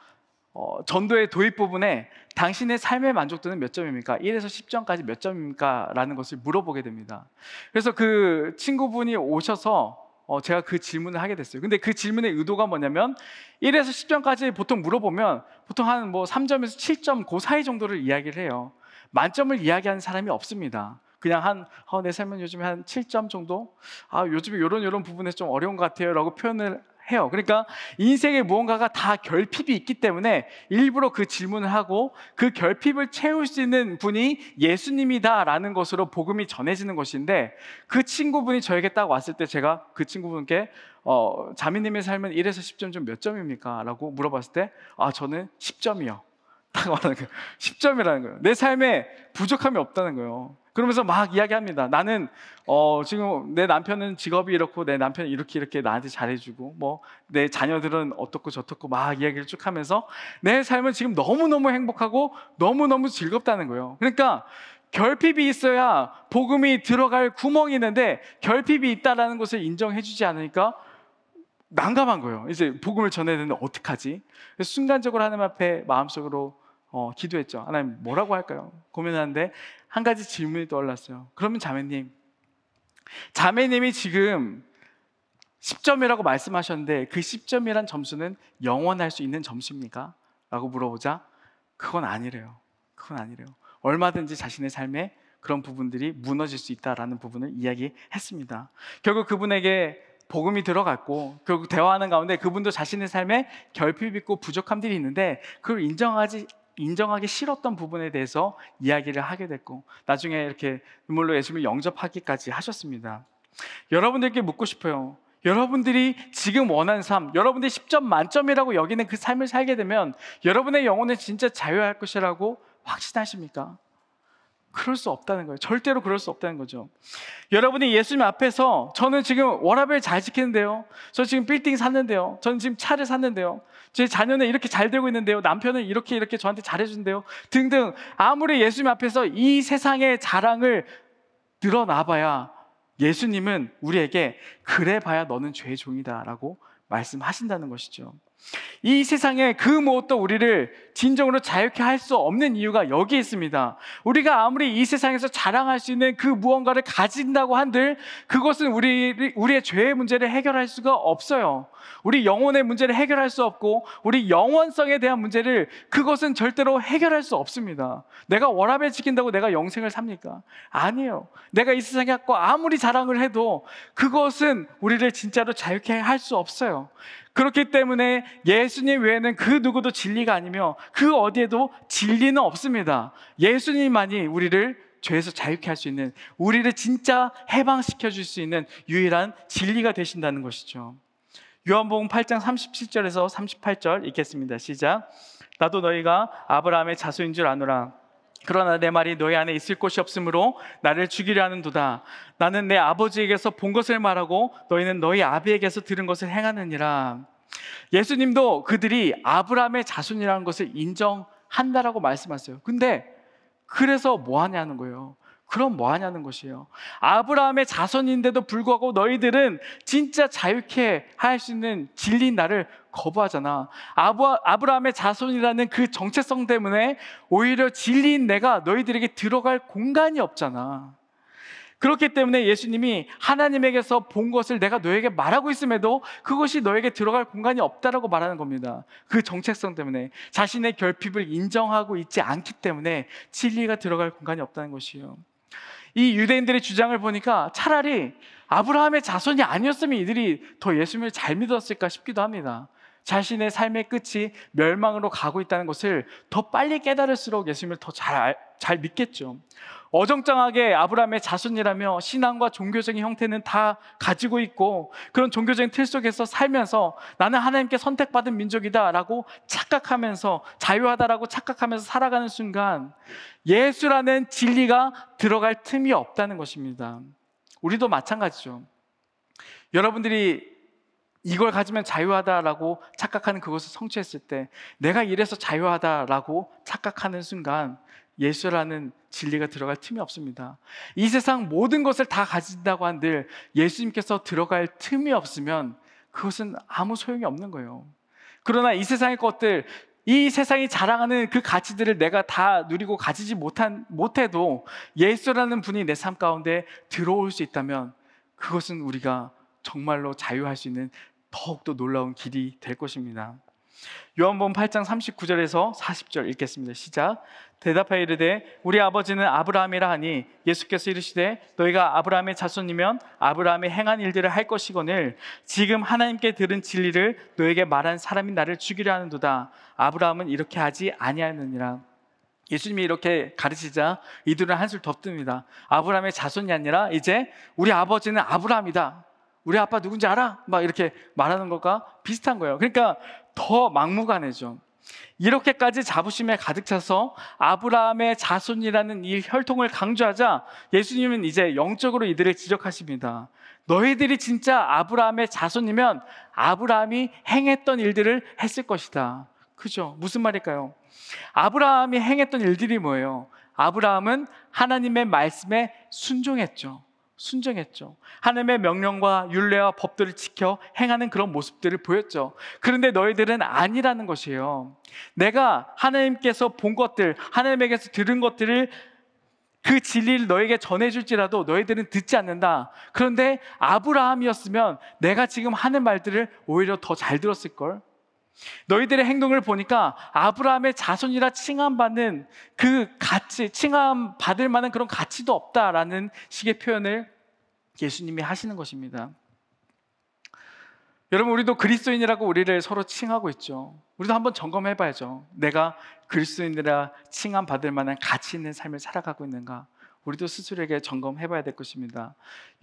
어, 전도의 도입 부분에 당신의 삶의 만족도는 몇 점입니까? 1에서 10점까지 몇 점입니까? 라는 것을 물어보게 됩니다. 그래서 그 친구분이 오셔서 어, 제가 그 질문을 하게 됐어요. 근데 그 질문의 의도가 뭐냐면 1에서 10점까지 보통 물어보면 보통 한 뭐 3점에서 7점 그 사이 정도를 이야기를 해요. 만점을 이야기하는 사람이 없습니다. 그냥 한, 어, 내 삶은 요즘에 한 7점 정도? 아, 요즘에 이런 이런 부분에서 좀 어려운 것 같아요. 라고 표현을 해요. 그러니까 인생에 무언가가 다 결핍이 있기 때문에 일부러 그 질문을 하고 그 결핍을 채울 수 있는 분이 예수님이다라는 것으로 복음이 전해지는 것인데 그 친구분이 저에게 딱 왔을 때 제가 그 친구분께 어, 자매님의 삶은 1에서 10점 좀 몇 점입니까? 라고 물어봤을 때 아, 저는 10점이요. 딱 말하는 거예요. 10점이라는 거예요. 내 삶에 부족함이 없다는 거예요. 그러면서 막 이야기합니다. 나는 어, 지금 내 남편은 직업이 이렇고 내 남편은 이렇게 이렇게 나한테 잘해주고 뭐 내 자녀들은 어떻고 저떻고 막 이야기를 쭉 하면서 내 삶은 지금 너무 너무 행복하고 너무 너무 즐겁다는 거예요. 그러니까 결핍이 있어야 복음이 들어갈 구멍이 있는데 결핍이 있다라는 것을 인정해주지 않으니까 난감한 거예요. 이제 복음을 전해야 되는데 어떡하지? 순간적으로 하나님 앞에 마음속으로 어, 기도했죠. 하나님 뭐라고 할까요? 고민하는데 한 가지 질문이 떠올랐어요. 그러면 자매님, 자매님이 지금 10점이라고 말씀하셨는데 그 10점이란 점수는 영원할 수 있는 점수입니까? 라고 물어보자 그건 아니래요. 그건 아니래요. 얼마든지 자신의 삶에 그런 부분들이 무너질 수 있다라는 부분을 이야기했습니다. 결국 그분에게 복음이 들어갔고 결국 대화하는 가운데 그분도 자신의 삶에 결핍 있고 부족함들이 있는데 그걸 인정하지 인정하기 싫었던 부분에 대해서 이야기를 하게 됐고 나중에 이렇게 눈물로 예수님을 영접하기까지 하셨습니다. 여러분들께 묻고 싶어요. 여러분들이 지금 원하는 삶, 여러분들이 10점 만점이라고 여기는 그 삶을 살게 되면 여러분의 영혼은 진짜 자유할 것이라고 확신하십니까? 그럴 수 없다는 거예요. 절대로 그럴 수 없다는 거죠. 여러분이 예수님 앞에서 저는 지금 워라벨 잘 지키는데요. 저 지금 빌딩 샀는데요. 저는 지금 차를 샀는데요. 제 자녀는 이렇게 잘 되고 있는데요. 남편은 이렇게 이렇게 저한테 잘해준대요. 등등 아무리 예수님 앞에서 이 세상의 자랑을 늘어나봐야 예수님은 우리에게 그래 봐야 너는 죄의 종이다라고 말씀하신다는 것이죠. 이 세상에 그 무엇도 우리를 진정으로 자유케 할 수 없는 이유가 여기 있습니다. 우리가 아무리 이 세상에서 자랑할 수 있는 그 무언가를 가진다고 한들 그것은 우리, 우리의 죄의 문제를 해결할 수가 없어요. 우리 영혼의 문제를 해결할 수 없고 우리 영원성에 대한 문제를 그것은 절대로 해결할 수 없습니다. 내가 워라벨 지킨다고 내가 영생을 삽니까? 아니에요. 내가 이 세상에 갖고 아무리 자랑을 해도 그것은 우리를 진짜로 자유케 할 수 없어요. 그렇기 때문에 예수님 외에는 그 누구도 진리가 아니며 그 어디에도 진리는 없습니다. 예수님만이 우리를 죄에서 자유케 할 수 있는 우리를 진짜 해방시켜 줄 수 있는 유일한 진리가 되신다는 것이죠. 요한복음 8장 37절에서 38절 읽겠습니다. 시작. 나도 너희가 아브라함의 자손인 줄 아노라. 그러나 내 말이 너희 안에 있을 곳이 없으므로 나를 죽이려 하는도다. 나는 내 아버지에게서 본 것을 말하고 너희는 너희 아비에게서 들은 것을 행하느니라. 예수님도 그들이 아브라함의 자손이라는 것을 인정한다라고 말씀하세요. 근데 그래서 뭐 하냐는 거예요. 그럼 뭐 하냐는 것이에요. 아브라함의 자손인데도 불구하고 너희들은 진짜 자유케 할 수 있는 진리인 나를 거부하잖아. 아브, 아브라함의 자손이라는 그 정체성 때문에 오히려 진리인 내가 너희들에게 들어갈 공간이 없잖아. 그렇기 때문에 예수님이 하나님에게서 본 것을 내가 너에게 말하고 있음에도 그것이 너에게 들어갈 공간이 없다라고 말하는 겁니다. 그 정체성 때문에 자신의 결핍을 인정하고 있지 않기 때문에 진리가 들어갈 공간이 없다는 것이에요. 이 유대인들의 주장을 보니까 차라리 아브라함의 자손이 아니었으면 이들이 더 예수님을 잘 믿었을까 싶기도 합니다. 자신의 삶의 끝이 멸망으로 가고 있다는 것을 더 빨리 깨달을수록 예수님을 더 잘 잘 믿겠죠. 어정쩡하게 아브라함의 자손이라며 신앙과 종교적인 형태는 다 가지고 있고 그런 종교적인 틀 속에서 살면서 나는 하나님께 선택받은 민족이다라고 착각하면서 자유하다라고 착각하면서 살아가는 순간 예수라는 진리가 들어갈 틈이 없다는 것입니다. 우리도 마찬가지죠. 여러분들이 이걸 가지면 자유하다라고 착각하는 그것을 성취했을 때 내가 이래서 자유하다라고 착각하는 순간 예수라는 진리가 들어갈 틈이 없습니다. 이 세상 모든 것을 다 가진다고 한들 예수님께서 들어갈 틈이 없으면 그것은 아무 소용이 없는 거예요. 그러나 이 세상의 것들, 이 세상이 자랑하는 그 가치들을 내가 다 누리고 가지지 못한, 못해도 예수라는 분이 내 삶 가운데 들어올 수 있다면 그것은 우리가 정말로 자유할 수 있는 더욱더 놀라운 길이 될 것입니다. 요한복음 8장 39절에서 40절 읽겠습니다. 시작. 대답하여 이르되 우리 아버지는 아브라함이라 하니 예수께서 이르시되 너희가 아브라함의 자손이면 아브라함의 행한 일들을 할 것이거늘 지금 하나님께 들은 진리를 너에게 말한 사람이 나를 죽이려 하는도다. 아브라함은 이렇게 하지 아니하느니라. 예수님이 이렇게 가르치자 이들은 한술 더 뜹니다. 아브라함의 자손이 아니라 이제 우리 아버지는 아브라함이다. 우리 아빠 누군지 알아? 막 이렇게 말하는 것과 비슷한 거예요. 그러니까 더 막무가내죠. 이렇게까지 자부심에 가득 차서 아브라함의 자손이라는 이 혈통을 강조하자 예수님은 이제 영적으로 이들을 지적하십니다. 너희들이 진짜 아브라함의 자손이면 아브라함이 행했던 일들을 했을 것이다. 그죠? 무슨 말일까요? 아브라함이 행했던 일들이 뭐예요? 아브라함은 하나님의 말씀에 순종했죠. 순종했죠. 하나님의 명령과 윤례와 법들을 지켜 행하는 그런 모습들을 보였죠. 그런데 너희들은 아니라는 것이에요. 내가 하나님께서 본 것들, 하나님에게서 들은 것들을 그 진리를 너에게 전해줄지라도 너희들은 듣지 않는다. 그런데 아브라함이었으면 내가 지금 하는 말들을 오히려 더 잘 들었을걸. 너희들의 행동을 보니까 아브라함의 자손이라 칭함받는 그 가치, 칭함 받을 만한 그런 가치도 없다라는 식의 표현을 예수님이 하시는 것입니다. 여러분, 우리도 그리스도인이라고 우리를 서로 칭하고 있죠. 우리도 한번 점검해 봐야죠. 내가 그리스도인이라 칭함 받을 만한 가치 있는 삶을 살아가고 있는가? 우리도 스스로에게 점검해 봐야 될 것입니다.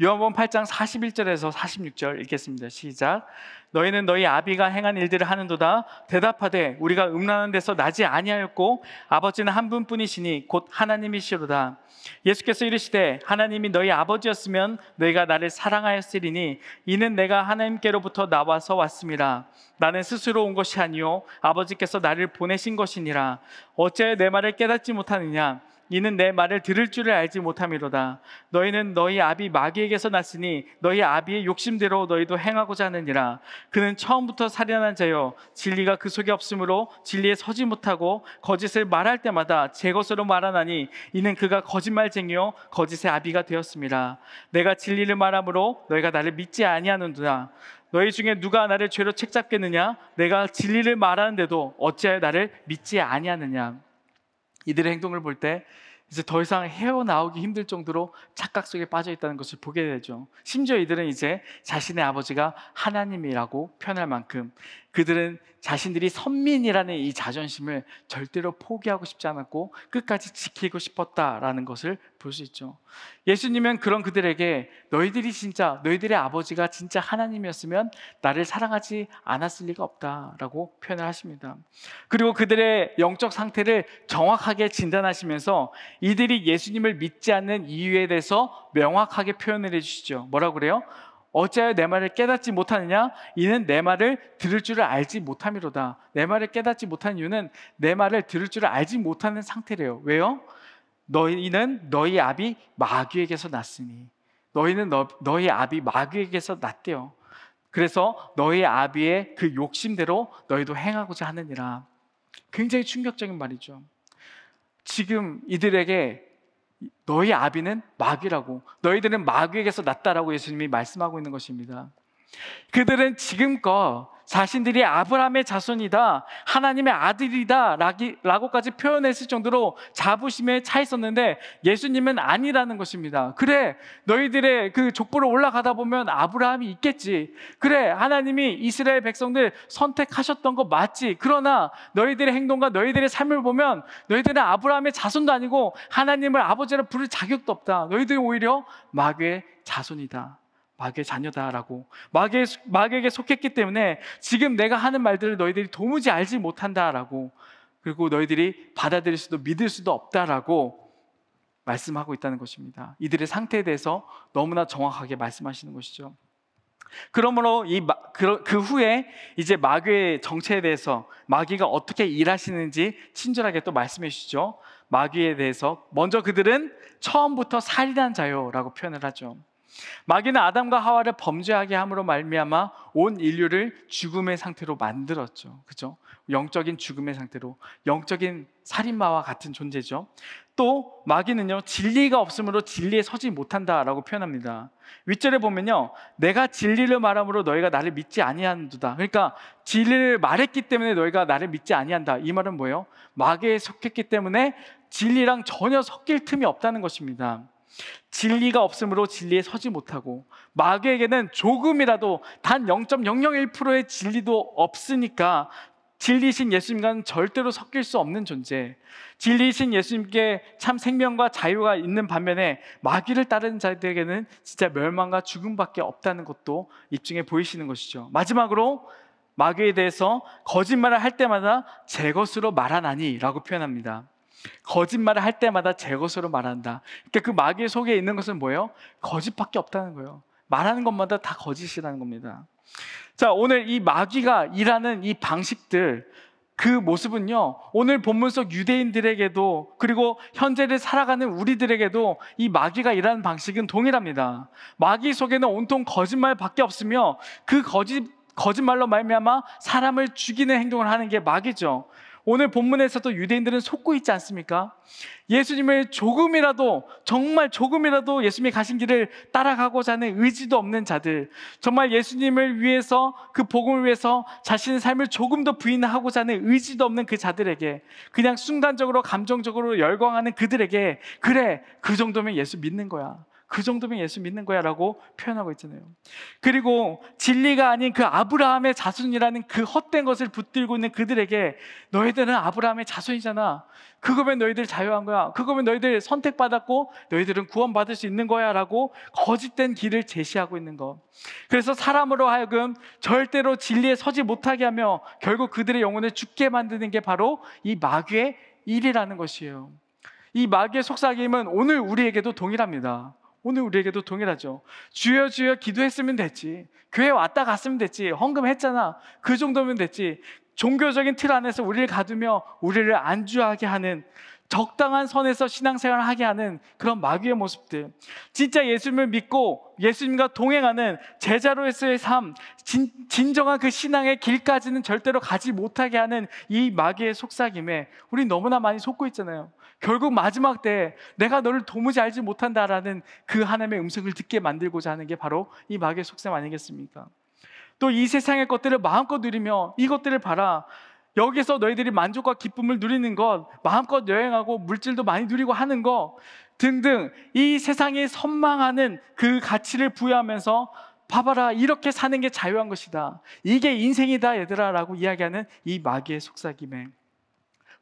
요한복음 8장 41절에서 46절 읽겠습니다. 시작. 너희는 너희 아비가 행한 일들을 하는도다 대답하되 우리가 음란한 데서 나지 아니하였고 아버지는 한 분뿐이시니 곧 하나님이시로다. 예수께서 이르시되 하나님이 너희 아버지였으면 너희가 나를 사랑하였으리니 이는 내가 하나님께로부터 나와서 왔음이라 나는 스스로 온 것이 아니요 아버지께서 나를 보내신 것이니라 어째 내 말을 깨닫지 못하느냐 이는 내 말을 들을 줄을 알지 못함이로다. 너희는 너희 아비 마귀에게서 났으니 너희 아비의 욕심대로 너희도 행하고자 하느니라. 그는 처음부터 살인한 자요 진리가 그 속에 없으므로 진리에 서지 못하고 거짓을 말할 때마다 제 것으로 말하나니 이는 그가 거짓말쟁이요 거짓의 아비가 되었습니다. 내가 진리를 말함으로 너희가 나를 믿지 아니하는도다. 너희 중에 누가 나를 죄로 책잡겠느냐? 내가 진리를 말하는데도 어찌하여 나를 믿지 아니하느냐? 이들의 행동을 볼 때 이제 더 이상 헤어나오기 힘들 정도로 착각 속에 빠져 있다는 것을 보게 되죠. 심지어 이들은 이제 자신의 아버지가 하나님이라고 표현할 만큼 그들은 자신들이 선민이라는 이 자존심을 절대로 포기하고 싶지 않았고 끝까지 지키고 싶었다라는 것을 볼 수 있죠. 예수님은 그런 그들에게 너희들이 진짜 너희들의 아버지가 진짜 하나님이었으면 나를 사랑하지 않았을 리가 없다라고 표현을 하십니다. 그리고 그들의 영적 상태를 정확하게 진단하시면서 이들이 예수님을 믿지 않는 이유에 대해서 명확하게 표현을 해 주시죠. 뭐라고 그래요? 어찌하여 내 말을 깨닫지 못하느냐? 이는 내 말을 들을 줄을 알지 못함이로다. 내 말을 깨닫지 못한 이유는 내 말을 들을 줄을 알지 못하는 상태래요. 왜요? 너희는 너희 아비 마귀에게서 났으니 너희는 너, 너희 아비 마귀에게서 났대요. 그래서 너희 아비의 그 욕심대로 너희도 행하고자 하느니라. 굉장히 충격적인 말이죠. 지금 이들에게 너희 아비는 마귀라고 너희들은 마귀에게서 났다라고 예수님이 말씀하고 있는 것입니다. 그들은 지금껏 자신들이 아브라함의 자손이다, 하나님의 아들이다, 라고까지 표현했을 정도로 자부심에 차 있었는데 예수님은 아니라는 것입니다. 그래, 너희들의 그 족보로 올라가다 보면 아브라함이 있겠지. 그래, 하나님이 이스라엘 백성들 선택하셨던 거 맞지. 그러나 너희들의 행동과 너희들의 삶을 보면 너희들은 아브라함의 자손도 아니고 하나님을 아버지라 부를 자격도 없다. 너희들이 오히려 마귀의 자손이다. 마귀의 자녀다라고 마귀, 마귀에게 속했기 때문에 지금 내가 하는 말들을 너희들이 도무지 알지 못한다라고 그리고 너희들이 받아들일 수도 믿을 수도 없다라고 말씀하고 있다는 것입니다. 이들의 상태에 대해서 너무나 정확하게 말씀하시는 것이죠. 그러므로 이 그, 그 후에 이제 마귀의 정체에 대해서 마귀가 어떻게 일하시는지 친절하게 또 말씀해 주시죠. 마귀에 대해서 먼저 그들은 처음부터 살인한 자요라고 표현을 하죠. 마귀는 아담과 하와를 범죄하게 함으로 말미암아 온 인류를 죽음의 상태로 만들었죠. 그죠? 영적인 죽음의 상태로 영적인 살인마와 같은 존재죠. 또 마귀는요 진리가 없으므로 진리에 서지 못한다라고 표현합니다. 윗절에 보면요 내가 진리를 말함으로 너희가 나를 믿지 아니한다. 그러니까 진리를 말했기 때문에 너희가 나를 믿지 아니한다. 이 말은 뭐예요? 마귀에 속했기 때문에 진리랑 전혀 섞일 틈이 없다는 것입니다. 진리가 없으므로 진리에 서지 못하고 마귀에게는 조금이라도 단 0.001%의 진리도 없으니까 진리신 예수님과는 절대로 섞일 수 없는 존재. 진리신 예수님께 참 생명과 자유가 있는 반면에 마귀를 따르는 자들에게는 진짜 멸망과 죽음밖에 없다는 것도 입증해 보이시는 것이죠. 마지막으로 마귀에 대해서 거짓말을 할 때마다 제 것으로 말하나니라고 표현합니다. 거짓말을 할 때마다 제 것으로 말한다. 그러니까 그 마귀의 속에 있는 것은 뭐예요? 거짓밖에 없다는 거예요. 말하는 것마다 다 거짓이라는 겁니다. 자, 오늘 이 마귀가 일하는 이 방식들, 그 모습은요, 오늘 본문 속 유대인들에게도, 그리고 현재를 살아가는 우리들에게도 이 마귀가 일하는 방식은 동일합니다. 마귀 속에는 온통 거짓말밖에 없으며 그 거짓, 거짓말로 말미암아 사람을 죽이는 행동을 하는 게 마귀죠. 오늘 본문에서도 유대인들은 속고 있지 않습니까? 예수님을 조금이라도, 정말 조금이라도 예수님이 가신 길을 따라가고자 하는 의지도 없는 자들, 정말 예수님을 위해서, 그 복음을 위해서 자신의 삶을 조금 더 부인하고자 하는 의지도 없는 그 자들에게, 그냥 순간적으로, 감정적으로 열광하는 그들에게, 그래, 그 정도면 예수 믿는 거야. 그 정도면 예수 믿는 거야 라고 표현하고 있잖아요. 그리고 진리가 아닌 그 아브라함의 자손이라는 그 헛된 것을 붙들고 있는 그들에게 너희들은 아브라함의 자손이잖아. 그거면 너희들 자유한 거야. 그거면 너희들 선택받았고 너희들은 구원받을 수 있는 거야 라고 거짓된 길을 제시하고 있는 것. 그래서 사람으로 하여금 절대로 진리에 서지 못하게 하며 결국 그들의 영혼을 죽게 만드는 게 바로 이 마귀의 일이라는 것이에요. 이 마귀의 속삭임은 오늘 우리에게도 동일합니다. 오늘 우리에게도 동일하죠. 주여 주여 기도했으면 됐지. 교회 왔다 갔으면 됐지. 헌금했잖아. 그 정도면 됐지. 종교적인 틀 안에서 우리를 가두며 우리를 안주하게 하는 적당한 선에서 신앙생활을 하게 하는 그런 마귀의 모습들. 진짜 예수님을 믿고 예수님과 동행하는 제자로서의 삶, 진, 진정한 그 신앙의 길까지는 절대로 가지 못하게 하는 이 마귀의 속삭임에 우리 너무나 많이 속고 있잖아요. 결국 마지막 때 내가 너를 도무지 알지 못한다라는 그 하나님의 음성을 듣게 만들고자 하는 게 바로 이 마귀의 속삭임 아니겠습니까? 또 이 세상의 것들을 마음껏 누리며 이것들을 봐라. 여기서 너희들이 만족과 기쁨을 누리는 것, 마음껏 여행하고 물질도 많이 누리고 하는 것 등등 이 세상이 선망하는 그 가치를 부여하면서 봐봐라 이렇게 사는 게 자유한 것이다. 이게 인생이다 얘들아라고 이야기하는 이 마귀의 속삭임에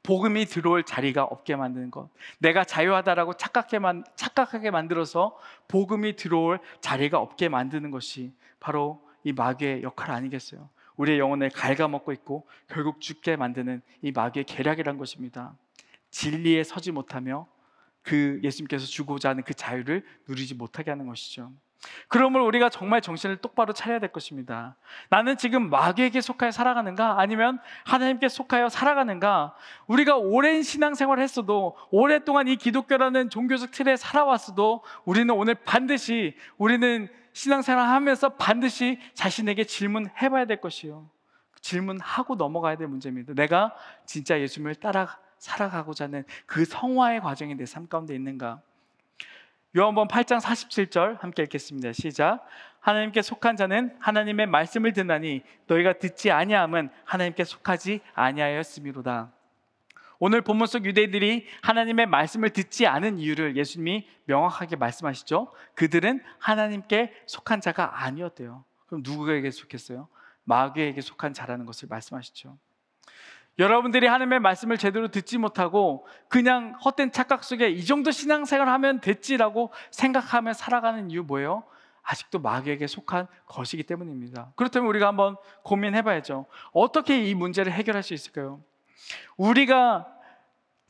복음이 들어올 자리가 없게 만드는 것. 내가 자유하다라고 착각하게, 착각하게 만들어서 복음이 들어올 자리가 없게 만드는 것이 바로 이 마귀의 역할 아니겠어요? 우리의 영혼을 갉아먹고 있고 결국 죽게 만드는 이 마귀의 계략이란 것입니다. 진리에 서지 못하며 그 예수님께서 주고자 하는 그 자유를 누리지 못하게 하는 것이죠. 그러므로 우리가 정말 정신을 똑바로 차려야 될 것입니다. 나는 지금 마귀에게 속하여 살아가는가? 아니면 하나님께 속하여 살아가는가? 우리가 오랜 신앙생활을 했어도 오랫동안 이 기독교라는 종교적 틀에 살아왔어도 우리는 오늘 반드시 우리는 신앙생활 하면서 반드시 자신에게 질문해 봐야 될 것이요. 질문하고 넘어가야 될 문제입니다. 내가 진짜 예수님을 따라 살아가고자 하는 그 성화의 과정이 내 삶 가운데 있는가? 요한복음 8장 47절 함께 읽겠습니다. 시작. 하나님께 속한 자는 하나님의 말씀을 듣나니 너희가 듣지 아니함은 하나님께 속하지 아니하였음이로다. 오늘 본문 속 유대인들이 하나님의 말씀을 듣지 않은 이유를 예수님이 명확하게 말씀하시죠. 그들은 하나님께 속한 자가 아니었대요. 그럼 누구에게 속했어요? 마귀에게 속한 자라는 것을 말씀하시죠. 여러분들이 하나님의 말씀을 제대로 듣지 못하고 그냥 헛된 착각 속에 이 정도 신앙생활 하면 됐지라고 생각하며 살아가는 이유 뭐예요? 아직도 마귀에게 속한 것이기 때문입니다. 그렇다면 우리가 한번 고민해 봐야죠. 어떻게 이 문제를 해결할 수 있을까요? 우리가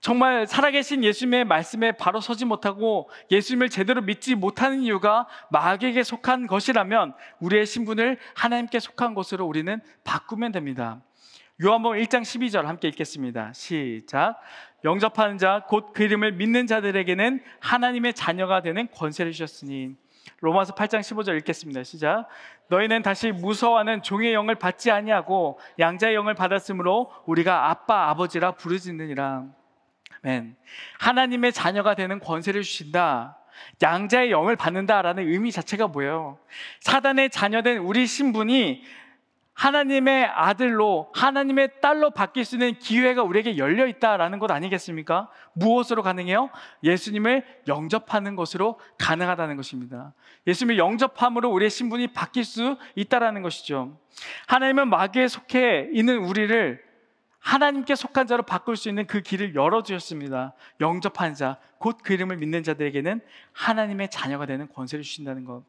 정말 살아계신 예수님의 말씀에 바로 서지 못하고 예수님을 제대로 믿지 못하는 이유가 마귀에게 속한 것이라면 우리의 신분을 하나님께 속한 것으로 우리는 바꾸면 됩니다. 요한복음 1장 12절 함께 읽겠습니다. 시작. 영접하는 자 곧 그 이름을 믿는 자들에게는 하나님의 자녀가 되는 권세를 주셨으니 로마서 8장 15절 읽겠습니다. 시작. 너희는 다시 무서워하는 종의 영을 받지 아니하고 양자의 영을 받았으므로 우리가 아빠 아버지라 부르짖느니라. 아멘. 하나님의 자녀가 되는 권세를 주신다. 양자의 영을 받는다라는 의미 자체가 뭐예요? 사단의 자녀된 우리 신분이 하나님의 아들로 하나님의 딸로 바뀔 수 있는 기회가 우리에게 열려 있다라는 것 아니겠습니까? 무엇으로 가능해요? 예수님을 영접하는 것으로 가능하다는 것입니다. 예수님을 영접함으로 우리의 신분이 바뀔 수 있다라는 것이죠. 하나님은 마귀에 속해 있는 우리를 하나님께 속한 자로 바꿀 수 있는 그 길을 열어주셨습니다. 영접한 자, 곧 그 이름을 믿는 자들에게는 하나님의 자녀가 되는 권세를 주신다는 것.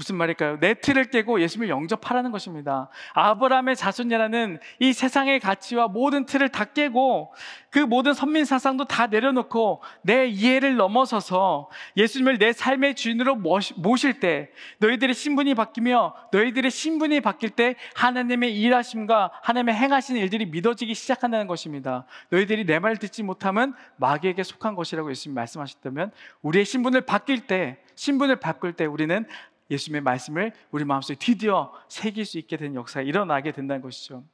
무슨 말일까요? 내 틀을 깨고 예수님을 영접하라는 것입니다. 아브라함의 자손이라는 이 세상의 가치와 모든 틀을 다 깨고 그 모든 선민 사상도 다 내려놓고 내 이해를 넘어서서 예수님을 내 삶의 주인으로 모실 때 너희들의 신분이 바뀌며 너희들의 신분이 바뀔 때 하나님의 일하심과 하나님의 행하시는 일들이 믿어지기 시작한다는 것입니다. 너희들이 내 말을 듣지 못하면 마귀에게 속한 것이라고 예수님 말씀하셨다면 우리의 신분을 바뀔 때 신분을 바꿀 때 우리는 예수님의 말씀을 우리 마음속에 드디어 새길 수 있게 된 역사가 일어나게 된다는 것이죠.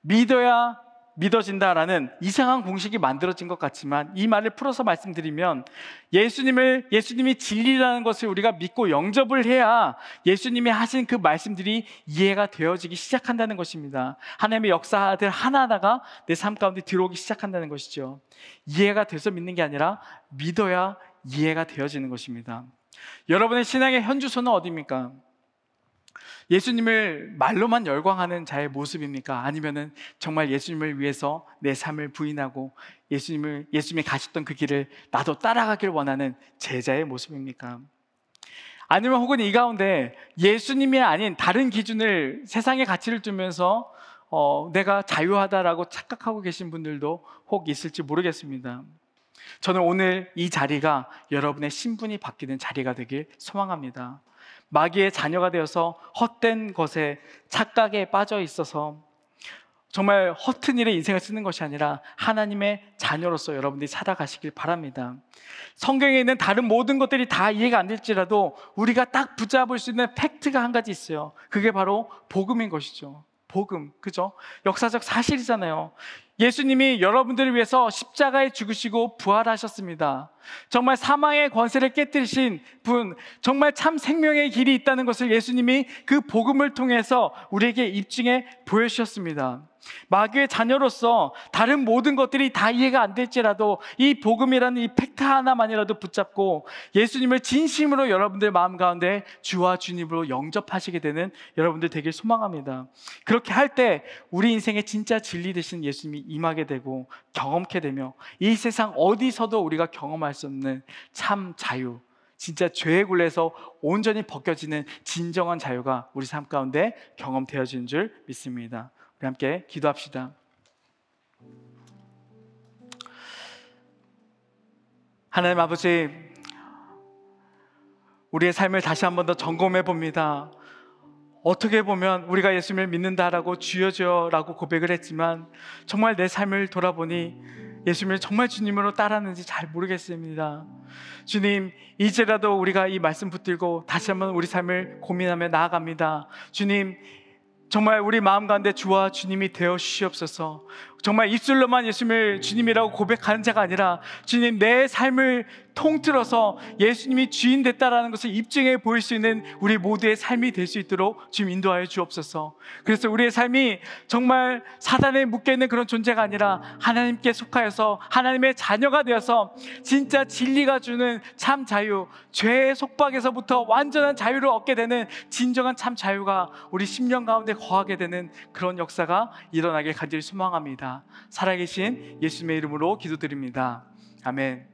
믿어야 믿어진다라는 이상한 공식이 만들어진 것 같지만 이 말을 풀어서 말씀드리면 예수님을 예수님이 진리라는 것을 우리가 믿고 영접을 해야 예수님이 하신 그 말씀들이 이해가 되어지기 시작한다는 것입니다. 하나님의 역사들 하나하나가 내 삶 가운데 들어오기 시작한다는 것이죠. 이해가 돼서 믿는 게 아니라 믿어야 이해가 되어지는 것입니다. 여러분의 신앙의 현주소는 어디입니까? 예수님을 말로만 열광하는 자의 모습입니까? 아니면은 정말 예수님을 위해서 내 삶을 부인하고 예수님을 예수님이 가셨던 그 길을 나도 따라가길 원하는 제자의 모습입니까? 아니면 혹은 이 가운데 예수님이 아닌 다른 기준을 세상의 가치를 두면서 어, 내가 자유하다라고 착각하고 계신 분들도 혹 있을지 모르겠습니다. 저는 오늘 이 자리가 여러분의 신분이 바뀌는 자리가 되길 소망합니다. 마귀의 자녀가 되어서 헛된 것에 착각에 빠져 있어서 정말 허튼 일에 인생을 쓰는 것이 아니라 하나님의 자녀로서 여러분들이 살아가시길 바랍니다. 성경에 있는 다른 모든 것들이 다 이해가 안 될지라도 우리가 딱 붙잡을 수 있는 팩트가 한 가지 있어요. 그게 바로 복음인 것이죠. 복음. 그죠? 역사적 사실이잖아요. 예수님이 여러분들을 위해서 십자가에 죽으시고 부활하셨습니다. 정말 사망의 권세를 깨뜨리신 분, 정말 참 생명의 길이 있다는 것을 예수님이 그 복음을 통해서 우리에게 입증해 보여주셨습니다. 마귀의 자녀로서 다른 모든 것들이 다 이해가 안 될지라도 이 복음이라는 이 팩트 하나만이라도 붙잡고 예수님을 진심으로 여러분들 마음 가운데 주와 주님으로 영접하시게 되는 여러분들 되길 소망합니다. 그렇게 할 때 우리 인생의 진짜 진리 되신 예수님이 임하게 되고 경험케 되며 이 세상 어디서도 우리가 경험할 수 없는 참 자유, 진짜 죄의 굴레에서 온전히 벗겨지는 진정한 자유가 우리 삶 가운데 경험되어지는 줄 믿습니다. 우리 함께 기도합시다. 하나님 아버지, 우리의 삶을 다시 한 번 더 점검해 봅니다. 어떻게 보면 우리가 예수님을 믿는다라고 주여 주여라고 고백을 했지만 정말 내 삶을 돌아보니 예수님을 정말 주님으로 따랐는지 잘 모르겠습니다. 주님, 이제라도 우리가 이 말씀 붙들고 다시 한번 우리 삶을 고민하며 나아갑니다. 주님, 정말 우리 마음 가운데 주와 주님이 되어 주시옵소서. 정말 입술로만 예수님을 주님이라고 고백하는 자가 아니라 주님 내 삶을 통틀어서 예수님이 주인 됐다라는 것을 입증해 보일 수 있는 우리 모두의 삶이 될 수 있도록 주님 인도하여 주옵소서. 그래서 우리의 삶이 정말 사단에 묶여 있는 그런 존재가 아니라 하나님께 속하여서 하나님의 자녀가 되어서 진짜 진리가 주는 참 자유, 죄의 속박에서부터 완전한 자유를 얻게 되는 진정한 참 자유가 우리 심령 가운데 거하게 되는 그런 역사가 일어나길 간절히 소망 살아계신 예수님의 이름으로 기도드립니다. 아멘.